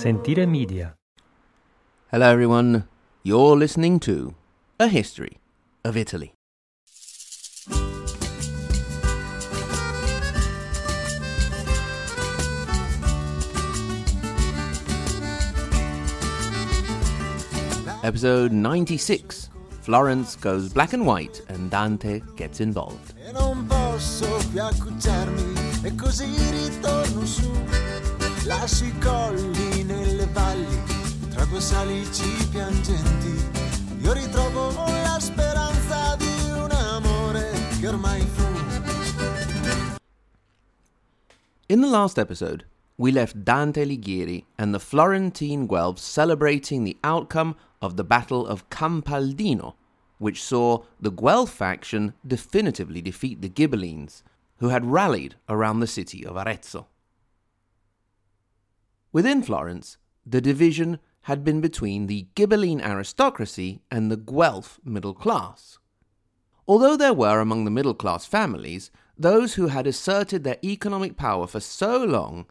Sentire Media. Hello, everyone. You're listening to A History of Italy. Episode 96 Florence goes black and white and Dante gets involved. E valli, tra due salici piangenti. Io ritrovo la speranza di un amore che ormai fu. In the last episode, we left Dante Alighieri and the Florentine Guelphs celebrating the outcome of the Battle of Campaldino, which saw the Guelph faction definitively defeat the Ghibellines, who had rallied around the city of Arezzo. Within Florence, the division had been between the Ghibelline aristocracy and the Guelph middle class. Although there were among the middle class families those who had asserted their economic power for so long,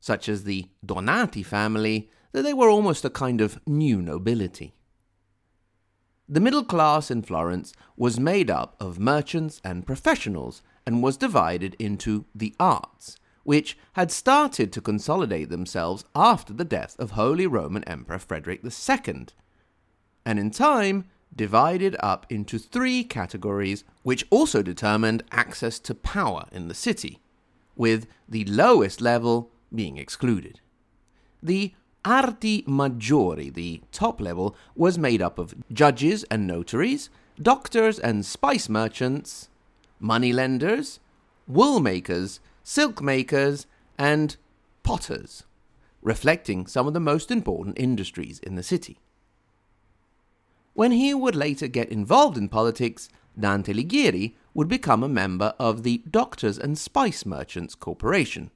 such as the Donati family, that they were almost a kind of new nobility. The middle class in Florence was made up of merchants and professionals and was divided into the arts, which had started to consolidate themselves after the death of Holy Roman Emperor Frederick II, and in time divided up into three categories which also determined access to power in the city, with the lowest level being excluded. The Arti Maggiori, the top level, was made up of judges and notaries, doctors and spice merchants, moneylenders, wool makers, silk makers, and potters, reflecting some of the most important industries in the city. When he would later get involved in politics, Dante Alighieri would become a member of the Doctors and Spice Merchants Corporation.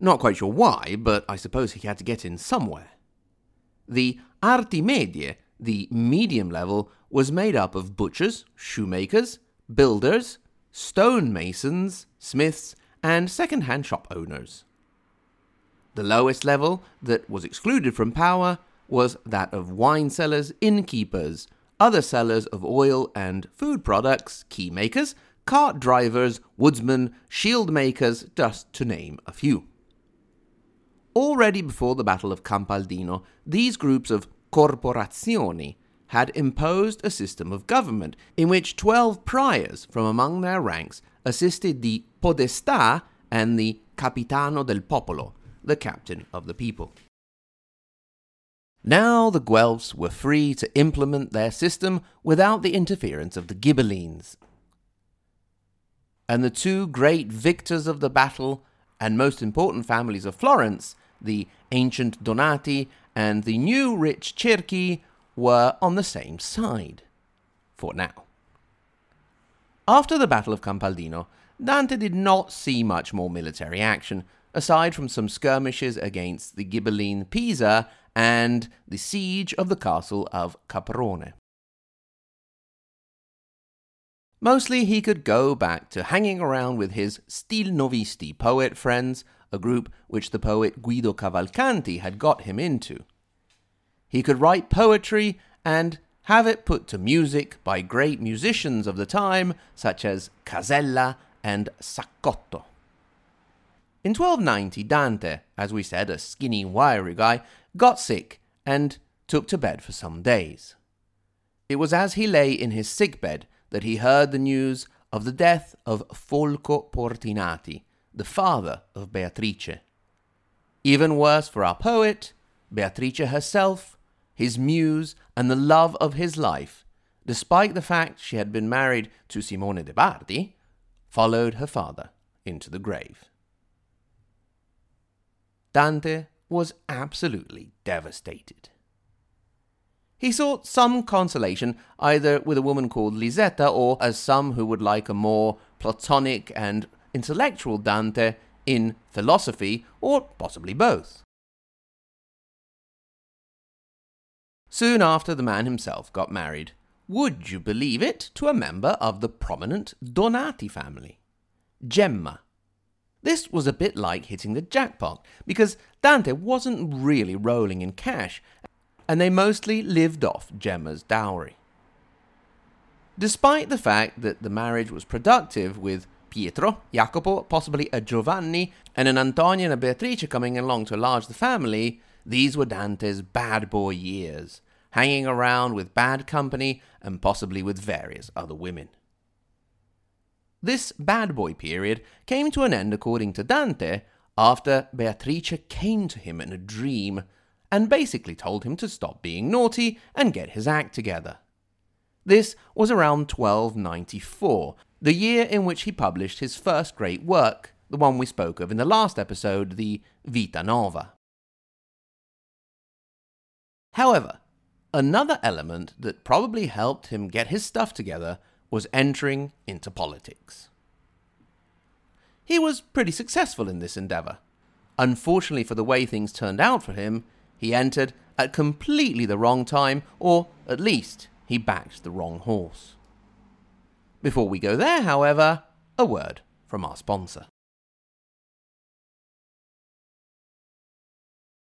Not quite sure why, but I suppose he had to get in somewhere. The Arti Medie, the medium level, was made up of butchers, shoemakers, builders, stonemasons, smiths, and second hand shop owners. The lowest level, that was excluded from power, was that of wine sellers, innkeepers, other sellers of oil and food products, key makers, cart drivers, woodsmen, shield makers, just to name a few. Already before the Battle of Campaldino, these groups of corporazioni had imposed a system of government in which 12 priors from among their ranks assisted the podestà and the capitano del popolo, the captain of the people. Now the Guelphs were free to implement their system without the interference of the Ghibellines. And the two great victors of the battle and most important families of Florence, the ancient Donati and the new rich Cerchi, were on the same side. For now. After the Battle of Campaldino, Dante did not see much more military action, aside from some skirmishes against the Ghibelline Pisa and the siege of the castle of Caprona. Mostly he could go back to hanging around with his Stilnovisti poet friends, a group which the poet Guido Cavalcanti had got him into. He could write poetry and have it put to music by great musicians of the time, such as Casella and Saccotto. In 1290, Dante, as we said, a skinny, wiry guy, got sick and took to bed for some days. It was as he lay in his sick bed that he heard the news of the death of Folco Portinari, the father of Beatrice. Even worse for our poet, Beatrice herself, his muse, and the love of his life, despite the fact she had been married to Simone de' Bardi, followed her father into the grave. Dante was absolutely devastated. He sought some consolation either with a woman called Lisetta or, as some who would like a more platonic and intellectual Dante, in philosophy, or possibly both. Soon after, the man himself got married, would you believe it, to a member of the prominent Donati family, Gemma. This was a bit like hitting the jackpot, because Dante wasn't really rolling in cash, and they mostly lived off Gemma's dowry. Despite the fact that the marriage was productive, with Pietro, Jacopo, possibly a Giovanni, and an Antonio and a Beatrice coming along to enlarge the family, these were Dante's bad boy years, hanging around with bad company and possibly with various other women. This bad boy period came to an end, according to Dante, after Beatrice came to him in a dream and basically told him to stop being naughty and get his act together. This was around 1294, the year in which he published his first great work, the one we spoke of in the last episode, the Vita Nova. However, another element that probably helped him get his stuff together was entering into politics. He was pretty successful in this endeavour. Unfortunately for the way things turned out for him, he entered at completely the wrong time, or at least he backed the wrong horse. Before we go there, however, a word from our sponsor.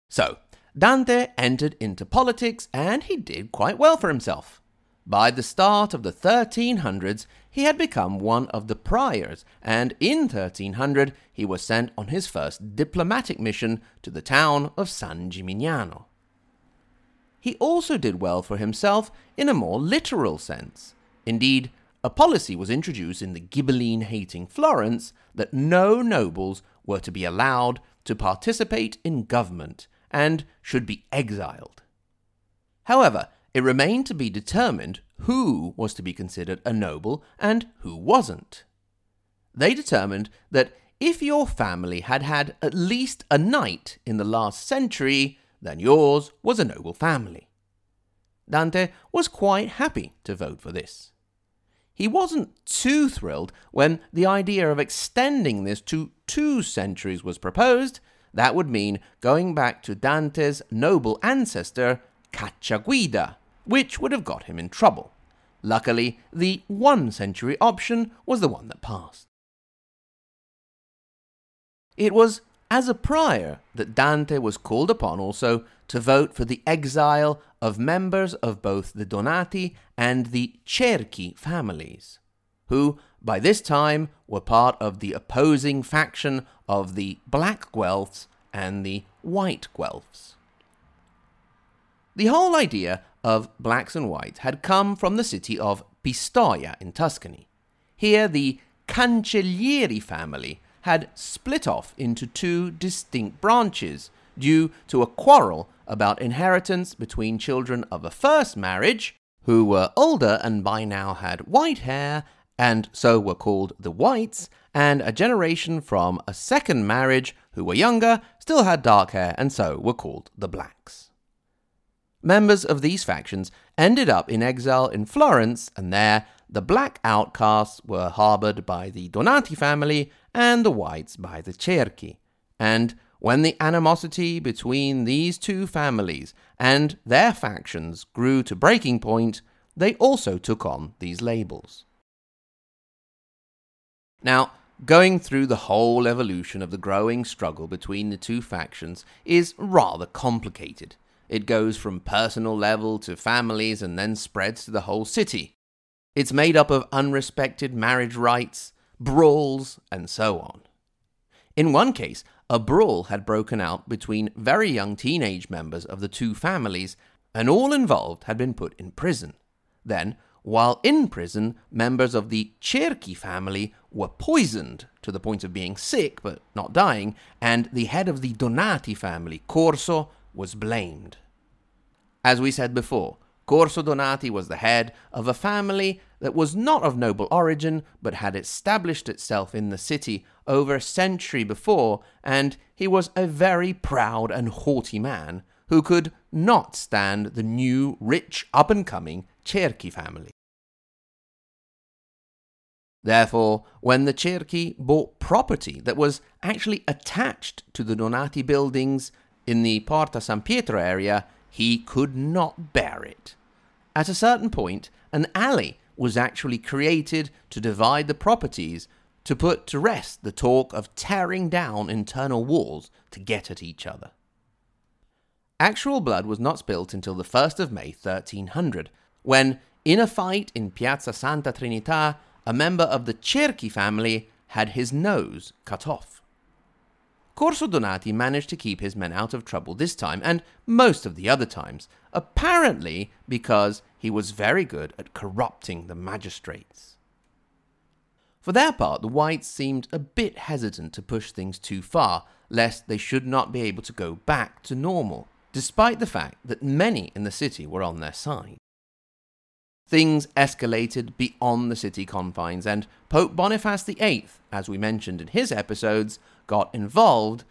So, Dante entered into politics and he did quite well for himself. By the start of the 1300s, he had become one of the priors, and in 1300 he was sent on his first diplomatic mission to the town of San Gimignano. He also did well for himself in a more literal sense. Indeed, a policy was introduced in the Ghibelline hating Florence that no nobles were to be allowed to participate in government and should be exiled. However, it remained to be determined who was to be considered a noble and who wasn't. They determined that if your family had had at least a knight in the last century, then yours was a noble family. Dante was quite happy to vote for this. He wasn't too thrilled when the idea of extending this to two centuries was proposed. That would mean going back to Dante's noble ancestor, Cacciaguida, which would have got him in trouble. Luckily, the one century option was the one that passed. It was as a prior that Dante was called upon also to vote for the exile of members of both the Donati and the Cerchi families, who by this time were part of the opposing faction of the Black Guelphs and the White Guelphs. The whole idea of blacks and whites had come from the city of Pistoia in Tuscany. Here, the Cancellieri family had split off into two distinct branches due to a quarrel about inheritance between children of a first marriage, who were older and by now had white hair, and so were called the Whites, and a generation from a second marriage, who were younger, still had dark hair, and so were called the Blacks. Members of these factions ended up in exile in Florence, and there the black outcasts were harbored by the Donati family and the whites by the Cerchi. And when the animosity between these two families and their factions grew to breaking point, they also took on these labels. Now, going through the whole evolution of the growing struggle between the two factions is rather complicated. It goes from personal level to families and then spreads to the whole city. It's made up of unrespected marriage rights, brawls, and so on. In one case, a brawl had broken out between very young teenage members of the two families, and all involved had been put in prison. Then, while in prison, members of the Cerchi family were poisoned to the point of being sick but not dying, and the head of the Donati family, Corso, was blamed. As we said before, Corso Donati was the head of a family that was not of noble origin, but had established itself in the city over a century before, and he was a very proud and haughty man who could not stand the new, rich, up and coming Cerchi family. Therefore, when the Cerchi bought property that was actually attached to the Donati buildings in the Porta San Pietro area, he could not bear it. At a certain point, an alley was actually created to divide the properties, to put to rest the talk of tearing down internal walls to get at each other. Actual blood was not spilt until the 1st of May 1300, when, in a fight in Piazza Santa Trinita, a member of the Cerchi family had his nose cut off. Corso Donati managed to keep his men out of trouble this time, and most of the other times, apparently because he was very good at corrupting the magistrates. For their part, the Whites seemed a bit hesitant to push things too far, lest they should not be able to go back to normal, despite the fact that many in the city were on their side. Things escalated beyond the city confines, and Pope Boniface VIII, as we mentioned in his episodes, got involved,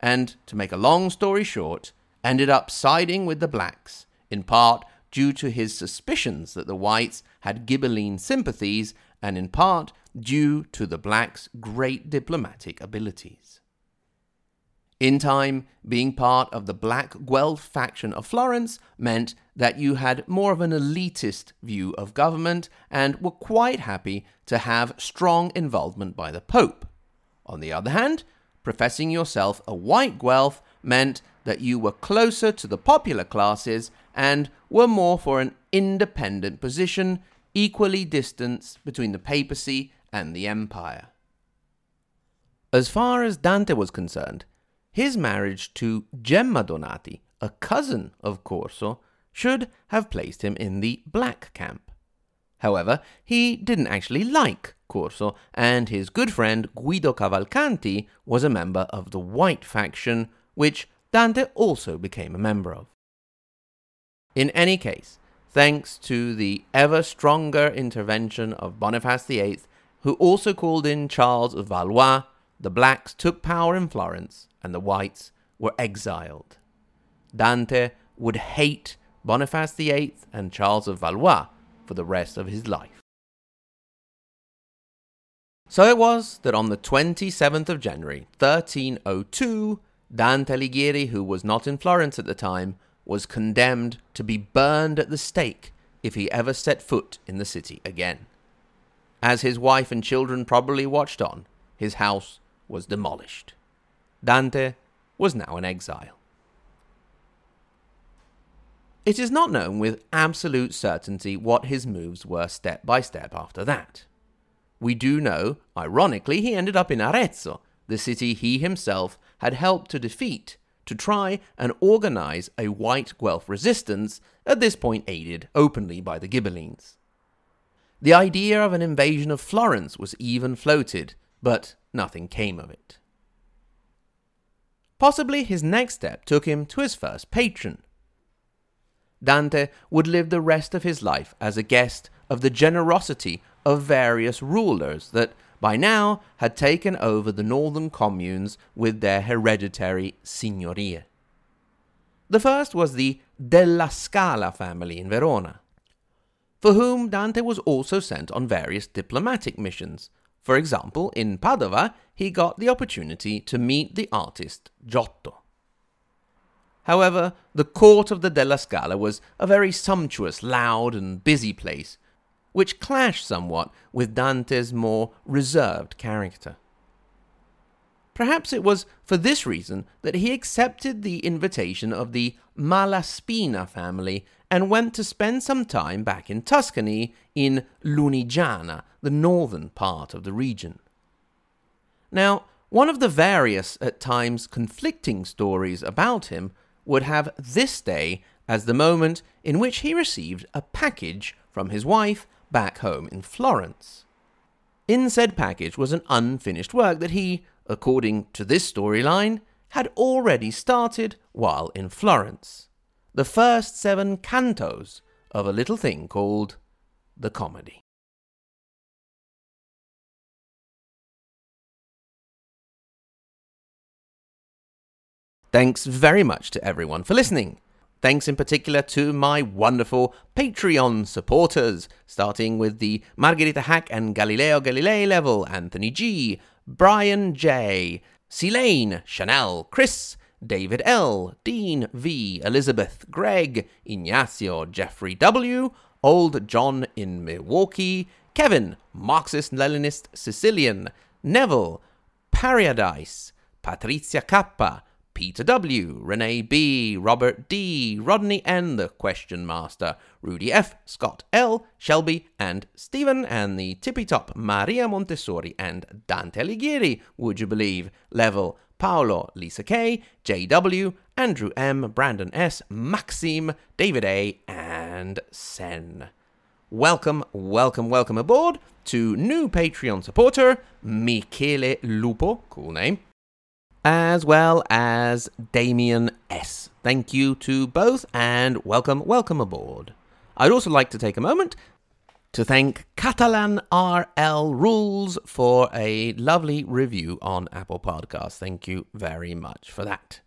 and, to make a long story short, ended up siding with the blacks, in part due to his suspicions that the whites had Ghibelline sympathies, and in part due to the blacks' great diplomatic abilities. In time, being part of the Black Guelph faction of Florence meant that you had more of an elitist view of government and were quite happy to have strong involvement by the Pope. On the other hand, professing yourself a white Guelph meant that you were closer to the popular classes and were more for an independent position, equally distanced between the papacy and the empire. As far as Dante was concerned, his marriage to Gemma Donati, a cousin of Corso, should have placed him in the black camp. However, he didn't actually like Corso, and his good friend Guido Cavalcanti was a member of the white faction, which Dante also became a member of. In any case, thanks to the ever stronger intervention of Boniface VIII, who also called in Charles of Valois, the blacks took power in Florence and the whites were exiled. Dante would hate Boniface VIII and Charles of Valois for the rest of his life. So it was that on the 27th of January 1302, Dante Alighieri, who was not in Florence at the time, was condemned to be burned at the stake if he ever set foot in the city again. As his wife and children probably watched on, his house was demolished. Dante was now in exile. It is not known with absolute certainty what his moves were step by step after that. We do know, ironically, he ended up in Arezzo, the city he himself had helped to defeat, to try and organize a white Guelph resistance, at this point aided openly by the Ghibellines. The idea of an invasion of Florence was even floated, but nothing came of it. Possibly his next step took him to his first patron. Dante would live the rest of his life as a guest of the generosity of various rulers that by now had taken over the northern communes with their hereditary signorie. The first was the Della Scala family in Verona, for whom Dante was also sent on various diplomatic missions, for example, in Padova, he got the opportunity to meet the artist Giotto. However, the court of the Della Scala was a very sumptuous, loud, and busy place, which clashed somewhat with Dante's more reserved character. Perhaps it was for this reason that he accepted the invitation of the Malaspina family and went to spend some time back in Tuscany in Lunigiana, the northern part of the region. Now, one of the various, at times conflicting stories about him would have this day as the moment in which he received a package from his wife back home in Florence. In said package was an unfinished work that he, according to this storyline, had already started while in Florence the first seven cantos of a little thing called the comedy. Thanks very much to everyone for listening. Thanks in particular to my wonderful Patreon supporters, starting with the Margherita Hack and Galileo Galilei level Anthony G, Brian J, Selene, Chanel, Chris, David L., Dean V., Elizabeth, Greg, Ignacio, Jeffrey W., Old John in Milwaukee, Kevin, Marxist Leninist Sicilian, Neville, Paradise, Patrizia Kappa, Peter W., Renee B., Robert D., Rodney N., the Question Master, Rudy F., Scott L., Shelby, and Stephen, and the tippy top Maria Montessori and Dante Alighieri, would you believe? Level, Paolo, Lisa K., JW, Andrew M., Brandon S., Maxime, David A., and Sen. Welcome, welcome, welcome aboard to new Patreon supporter, Michele Lupo, cool name, as well as Damien S. Thank you to both and welcome, welcome aboard. I'd also like to take a moment to thank Catalan RL Rules for a lovely review on Apple Podcasts. Thank you very much for that.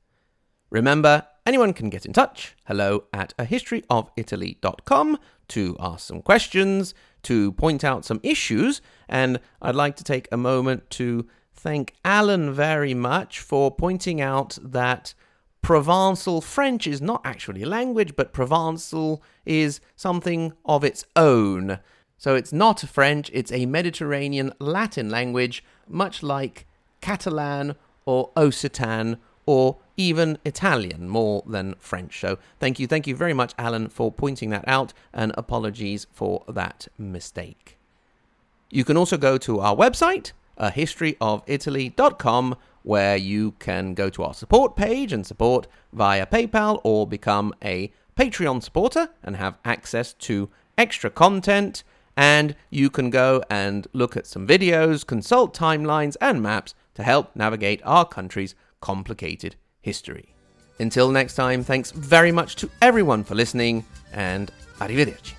Remember, anyone can get in touch. Hello at a historyofitaly.com to ask some questions, to point out some issues, and I'd like to take a moment to thank Alan very much for pointing out that Provençal French is not actually a language, but Provençal is something of its own. So it's not French, it's a Mediterranean Latin language, much like Catalan or Occitan or even Italian more than French. So thank you, thank you very much, Alan, for pointing that out, and apologies for that mistake. You can also go to our website, uh, a historyofitaly.com where you can go to our support page and support via PayPal or become a Patreon supporter and have access to extra content. And you can go and look at some videos, consult timelines and maps to help navigate our country's complicated history. Until next time, thanks very much to everyone for listening and arrivederci.